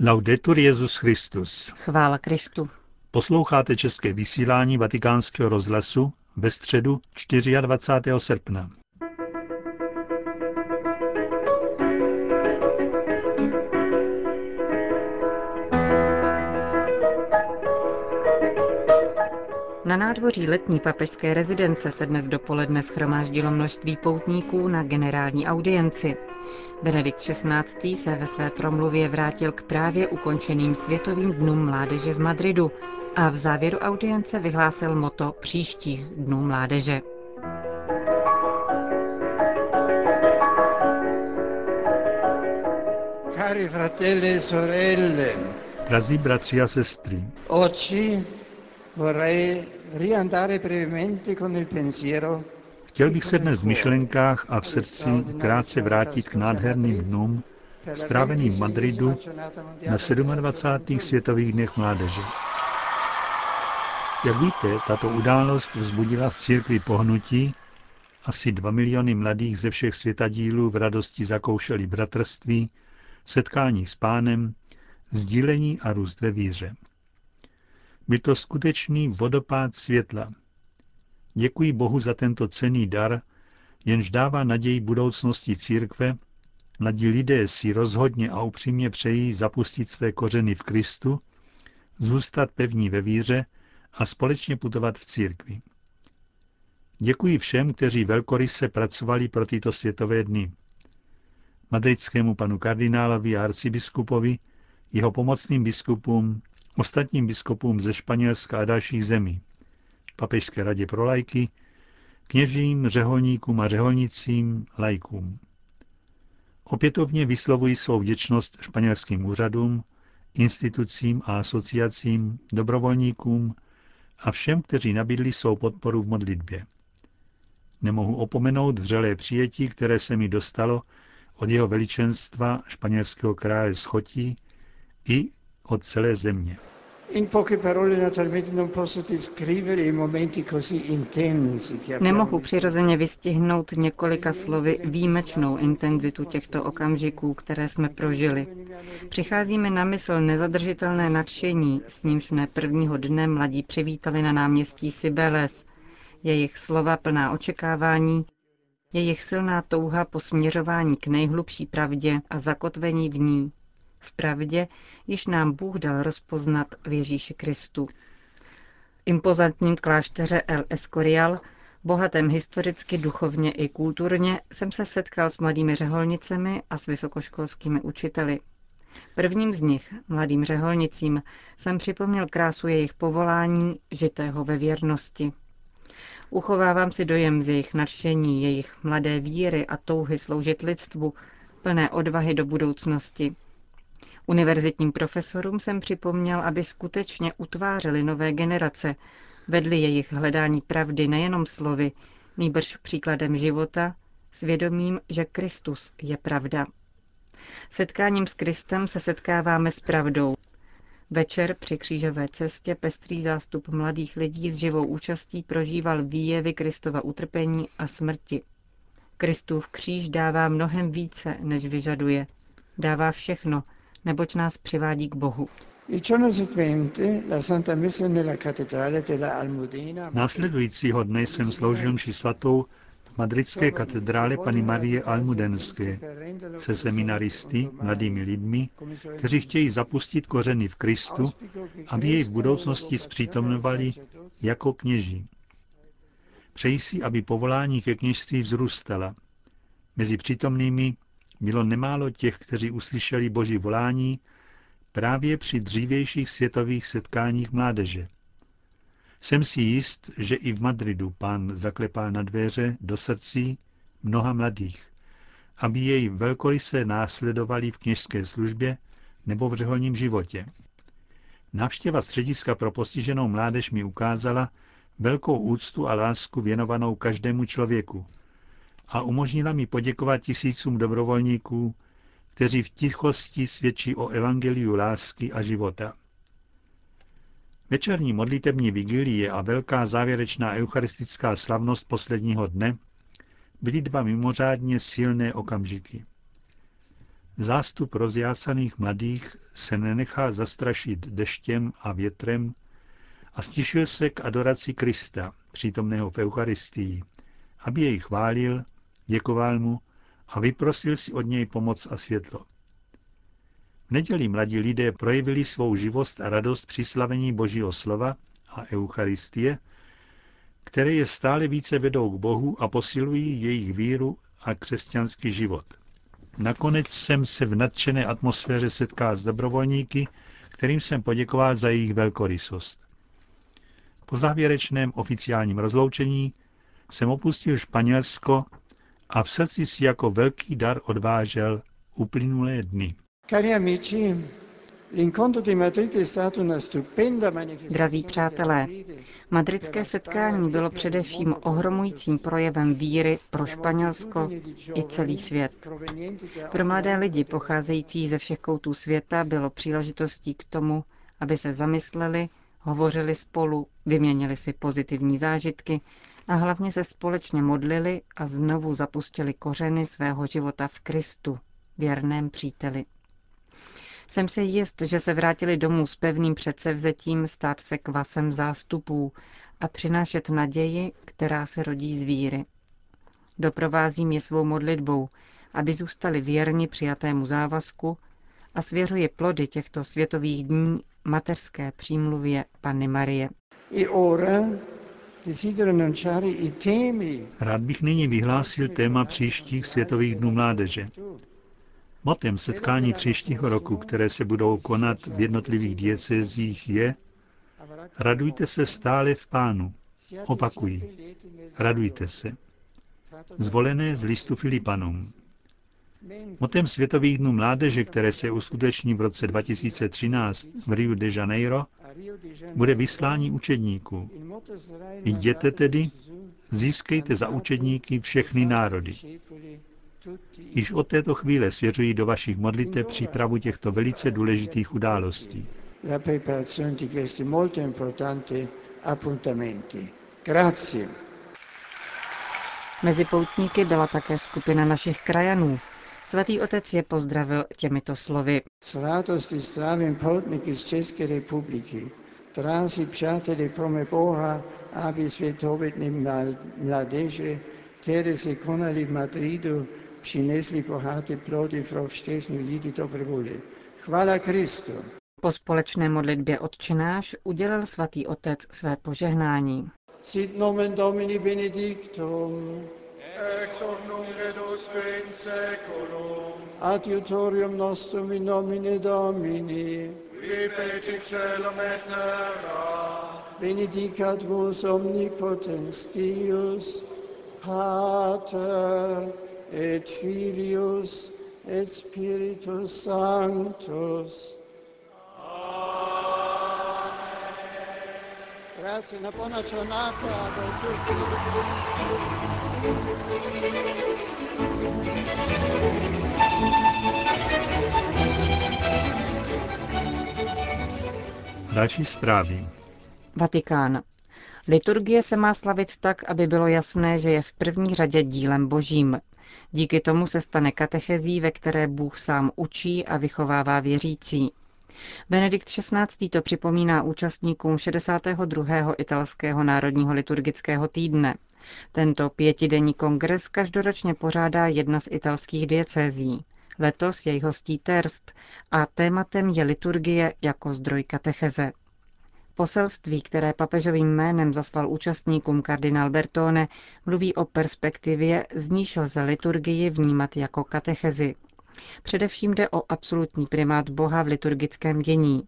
Laudetur Jezus Christus. Chvála Kristu. Posloucháte české vysílání Vatikánského rozhlasu ve středu 24. srpna. Na nádvoří letní papežské rezidence se dnes dopoledne schromáždilo množství poutníků na generální audienci. Benedikt XVI. se ve své promluvě vrátil k právě ukončeným Světovým dnům mládeže v Madridu a v závěru audience vyhlásil moto příštích dnů mládeže. Cari fratelli e sorelle, Drazí bratři a sestry, oggi vorrei riandare brevemente con il pensiero Chtěl bych se dnes v myšlenkách a v srdci krátce vrátit k nádherným dnům, stráveným v Madridu na 27. světových dnech mládeže. Jak víte, tato událost vzbudila v církvi pohnutí, asi dva miliony mladých ze všech světadílů v radosti zakoušeli bratrství, setkání s pánem, sdílení a růst ve víře. Byl to skutečný vodopád světla. Děkuji Bohu za tento cený dar, jenž dává naději budoucnosti církve, mladí lidé si rozhodně a upřímně přejí zapustit své kořeny v Kristu, zůstat pevní ve víře a společně putovat v církvi. Děkuji všem, kteří velkoryse pracovali pro tyto světové dny. Madridskému panu kardinálovi a arcibiskupovi, jeho pomocným biskupům, ostatním biskupům ze Španělska a dalších zemí, Papežské radě pro lajky, kněžím, řeholníkům a řeholnicím, lajkům. Opětovně vyslovují svou vděčnost španělským úřadům, institucím a asociacím, dobrovolníkům a všem, kteří nabídli svou podporu v modlitbě. Nemohu opomenout vřelé přijetí, které se mi dostalo od jeho veličenstva španělského krále Schotí i od celé země. Nemohu přirozeně vystihnout několika slovy výjimečnou intenzitu těchto okamžiků, které jsme prožili. Přicházíme na mysl nezadržitelné nadšení, s nímž mne prvního dne mladí přivítali na náměstí Sibeles. Jejich slova plná očekávání, jejich silná touha po směřování k nejhlubší pravdě a zakotvení v ní, v pravdě, již nám Bůh dal rozpoznat v Ježíši Kristu. Impozantním klášteře El Escorial, bohatém historicky, duchovně i kulturně, jsem se setkal s mladými řeholnicemi a s vysokoškolskými učiteli. Prvním z nich, mladým řeholnicím, jsem připomněl krásu jejich povolání, žitého ve věrnosti. Uchovávám si dojem z jejich nadšení, jejich mladé víry a touhy sloužit lidstvu, plné odvahy do budoucnosti, Univerzitním profesorům jsem připomněl, aby skutečně utvářeli nové generace, vedli jejich hledání pravdy nejenom slovy, nýbrž příkladem života, svědomím, že Kristus je pravda. Setkáním s Kristem se setkáváme s pravdou. Večer při křížové cestě pestrý zástup mladých lidí s živou účastí prožíval výjevy Kristova utrpení a smrti. Kristův kříž dává mnohem více, než vyžaduje. Dává všechno, neboť nás přivádí k Bohu. Následujícího dne jsem sloužil mši svatou v madridské katedrále Pany Marie Almudenské se seminaristy, mladými lidmi, kteří chtějí zapustit kořeny v Kristu, aby jej v budoucnosti zpřítomnovali jako kněží. Přeji si, aby povolání ke kněžství vzrůstala. Mezi přítomnými bylo nemálo těch, kteří uslyšeli boží volání právě při dřívějších světových setkáních mládeže. Jsem si jist, že i v Madridu pán zaklepal na dveře do srdcí mnoha mladých, aby jej velkoryse následovali v kněžské službě nebo v řeholním životě. Návštěva střediska pro postiženou mládež mi ukázala velkou úctu a lásku věnovanou každému člověku, a umožnila mi poděkovat tisícům dobrovolníků, kteří v tichosti svědčí o evangeliu lásky a života. Večerní modlitební vigilie a velká závěrečná eucharistická slavnost posledního dne byly dva mimořádně silné okamžiky. Zástup rozjásaných mladých se nenechá zastrašit deštěm a větrem a stišil se k adoraci Krista, přítomného v Eucharistii, aby jej chválil, děkoval mu a vyprosil si od něj pomoc a světlo. V neděli mladí lidé projevili svou živost a radost při slavení Božího slova a Eucharistie, které je stále více vedou k Bohu a posilují jejich víru a křesťanský život. Nakonec jsem se v nadšené atmosféře setkal s dobrovolníky, kterým jsem poděkoval za jejich velkorysost. Po závěrečném oficiálním rozloučení jsem opustil Španělsko a v srdci si jako velký dar odvážel uplynulé dny. Cari amici, Drazí přátelé, madridské setkání bylo především ohromujícím projevem víry pro Španělsko i celý svět. Pro mladé lidi pocházející ze všech koutů světa bylo příležitostí k tomu, aby se zamysleli, hovořili spolu, vyměnili si pozitivní zážitky a hlavně se společně modlili a znovu zapustili kořeny svého života v Kristu, věrném příteli. Jsem si jist, že se vrátili domů s pevným předsevzetím stát se kvasem zástupů a přinášet naději, která se rodí z víry. Doprovázím je svou modlitbou, aby zůstali věrni přijatému závazku a svěřuji plody těchto světových dní mateřské přímluvě Panny Marie. Rád bych nyní vyhlásil téma příštích světových dnů mládeže. Motem setkání příštího roku, které se budou konat v jednotlivých diecezích, je Radujte se stále v Pánu. Opakuji. Radujte se. Zvolené z listu Filipanům. Motem Světových dnů mládeže, které se uskuteční v roce 2013 v Rio de Janeiro, bude vyslání učedníků. Jděte tedy, získejte za učedníky všechny národy. Již od této chvíle svěřují do vašich modlitev přípravu těchto velice důležitých událostí. Mezi poutníky byla také skupina našich krajanů. Svatý otec je pozdravil těmito slovy. Svátosti zdravím poutníky z České republiky. Drazí přáteli, prome Boha, aby světovitní mládeže, které se konaly v Madridu, přinesli bohaté plody pro všechny lidi dobré vůle. Chvála Kristu. Po společné modlitbě odčenáš udělal svatý otec své požehnání. Sit nomen Domini benedictum, ex hoc nunc et usque in seculum, adiutorium nostrum in nomine Domini, qui feci celum et terra, benedicat vos omnipotens Deus, Pater et Filius et Spiritus Sanctus. Grazie, una buona giornata a tutti. Další zprávy. Vatikán. Liturgie se má slavit tak, aby bylo jasné, že je v první řadě dílem božím. Díky tomu se stane katechezí, ve které Bůh sám učí a vychovává věřící. Benedikt XVI. to připomíná účastníkům 62. italského národního liturgického týdne. Tento pětidenní kongres každoročně pořádá jedna z italských diecézí. Letos jej hostí Terst a tématem je liturgie jako zdroj katecheze. Poselství, které papežovým jménem zaslal účastníkům kardinál Bertone, mluví o perspektivě, z níž lze liturgii vnímat jako katechezi. Především jde o absolutní primát Boha v liturgickém dění.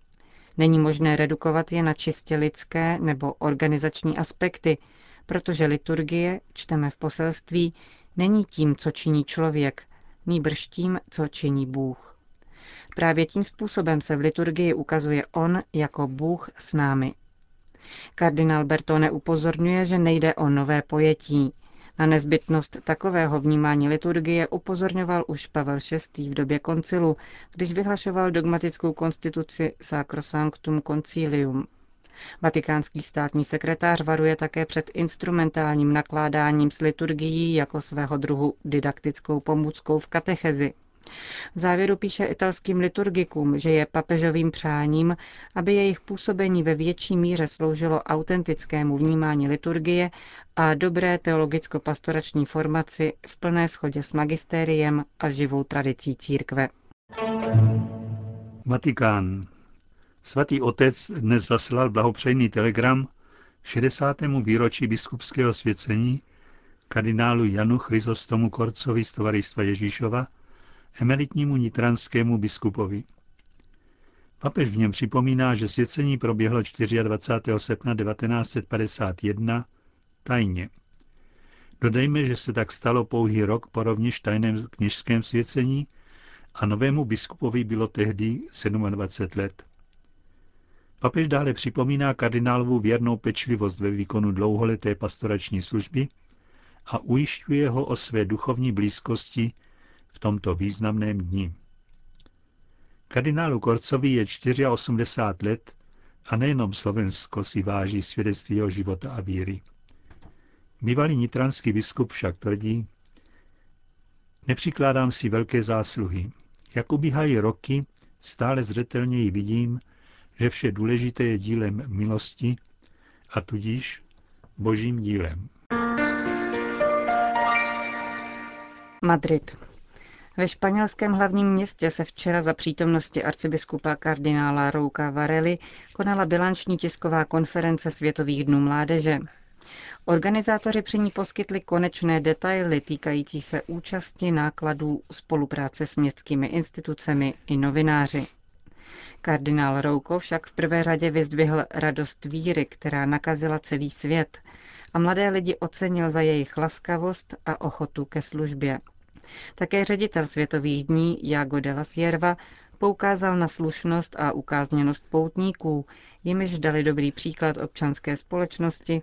Není možné redukovat je na čistě lidské nebo organizační aspekty, protože liturgie, čteme v poselství, není tím, co činí člověk, nýbrž tím, co činí Bůh. Právě tím způsobem se v liturgii ukazuje On jako Bůh s námi. Kardinál Bertone upozorňuje, že nejde o nové pojetí. Na nezbytnost takového vnímání liturgie upozorňoval už Pavel VI. v době koncilu, když vyhlašoval dogmatickou konstituci Sacrosanctum Concilium. Vatikánský státní sekretář varuje také před instrumentálním nakládáním s liturgií jako svého druhu didaktickou pomůckou v katechezi – V závěru píše italským liturgikům, že je papežovým přáním, aby jejich působení ve větší míře sloužilo autentickému vnímání liturgie a dobré teologicko-pastorační formaci v plné schodě s magistériem a živou tradicí církve. Vatikán. Svatý otec dnes zaslal blahopřejný telegram 60. výročí biskupského svěcení kardinálu Janu Chryzostomu Korcovi z Tovaristva Ježíšova, emeritnímu nitranskému biskupovi. Papež v něm připomíná, že svěcení proběhlo 24. srpna 1951 tajně. Dodejme, že se tak stalo pouhý rok po rovněž tajném kněžském svěcení a novému biskupovi bylo tehdy 27 let. Papež dále připomíná kardinálovou věrnou pečlivost ve výkonu dlouholeté pastorační služby a ujišťuje ho o své duchovní blízkosti v tomto významném dni. Kardinálu Korcovi je 84 let a nejenom Slovensko si váží svědectví jeho života a víry. Bývalý nitranský biskup však tvrdí, nepřikládám si velké zásluhy. Jak ubíhají roky, stále zřetelněji vidím, že vše důležité je dílem milosti a tudíž božím dílem. Madrid. Ve španělském hlavním městě se včera za přítomnosti arcibiskupa kardinála Rouka Varely konala bilanční tisková konference Světových dnů mládeže. Organizátoři při ní poskytli konečné detaily týkající se účasti, nákladů, spolupráce s městskými institucemi i novináři. Kardinál Rouko však v prvé řadě vyzdvihl radost víry, která nakazila celý svět a mladé lidi ocenil za jejich laskavost a ochotu ke službě. Také ředitel Světových dní Jago de la Sierva poukázal na slušnost a ukázněnost poutníků, jimiž dali dobrý příklad občanské společnosti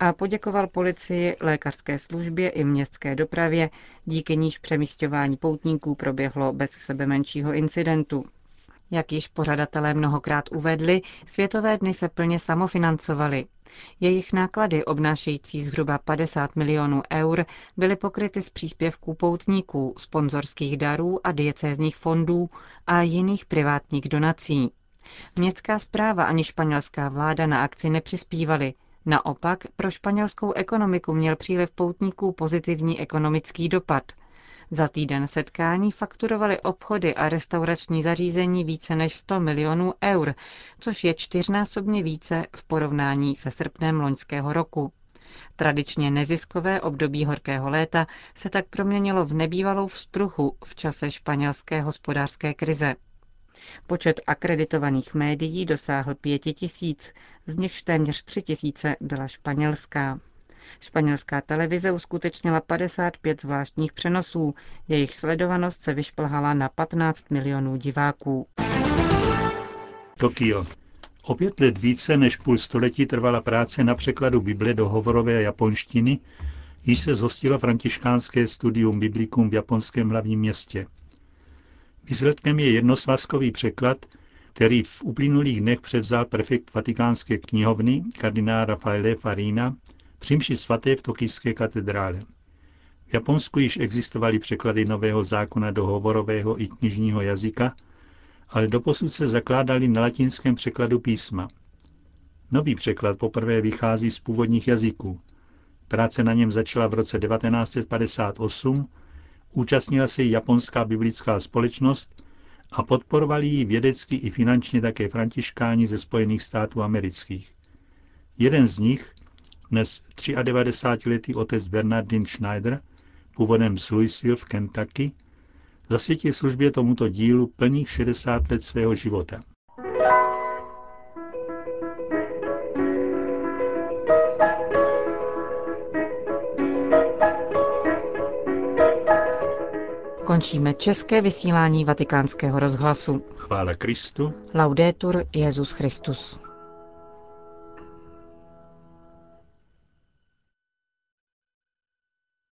a poděkoval policii, lékařské službě i městské dopravě, díky níž přemístování poutníků proběhlo bez sebe menšího incidentu. Jak již pořadatelé mnohokrát uvedli, Světové dny se plně samofinancovaly. Jejich náklady, obnášející zhruba 50 milionů eur, byly pokryty z příspěvků poutníků, sponzorských darů a diecézních fondů a jiných privátních donací. Městská zpráva ani španělská vláda na akci nepřispívaly. Naopak pro španělskou ekonomiku měl příliv poutníků pozitivní ekonomický dopad – za týden setkání fakturovaly obchody a restaurační zařízení více než 100 milionů eur, což je čtyřnásobně více v porovnání se srpnem loňského roku. Tradičně neziskové období horkého léta se tak proměnilo v nebývalou vzpruchu v čase španělské hospodářské krize. Počet akreditovaných médií dosáhl pěti tisíc, z nichž téměř tři tisíce byla španělská. Španělská televize uskutečnila 55 zvláštních přenosů, jejich sledovanost se vyšplhala na 15 milionů diváků. Tokio. O pět let více než půl století trvala práce na překladu Bible do hovorové japonštiny, již se zhostilo františkánské studium Biblikum v japonském hlavním městě. Výsledkem je jednosvazkový překlad, který v uplynulých dnech převzal prefekt vatikánské knihovny kardinál Rafaele Farina při svaté v tokijské katedrále. V Japonsku již existovaly překlady nového zákona do hovorového i knižního jazyka, ale doposud se zakládaly na latinském překladu písma. Nový překlad poprvé vychází z původních jazyků. Práce na něm začala v roce 1958, účastnila se japonská biblická společnost a podporovali ji vědecky i finančně také františkáni ze Spojených států amerických. Jeden z nich, dnes 93-letý otec Bernardin Schneider, původem z Louisville v Kentucky, zasvětil službě tomuto dílu plných 60 let svého života. Končíme české vysílání vatikánského rozhlasu. Chvála Kristu. Laudetur Jezus Christus.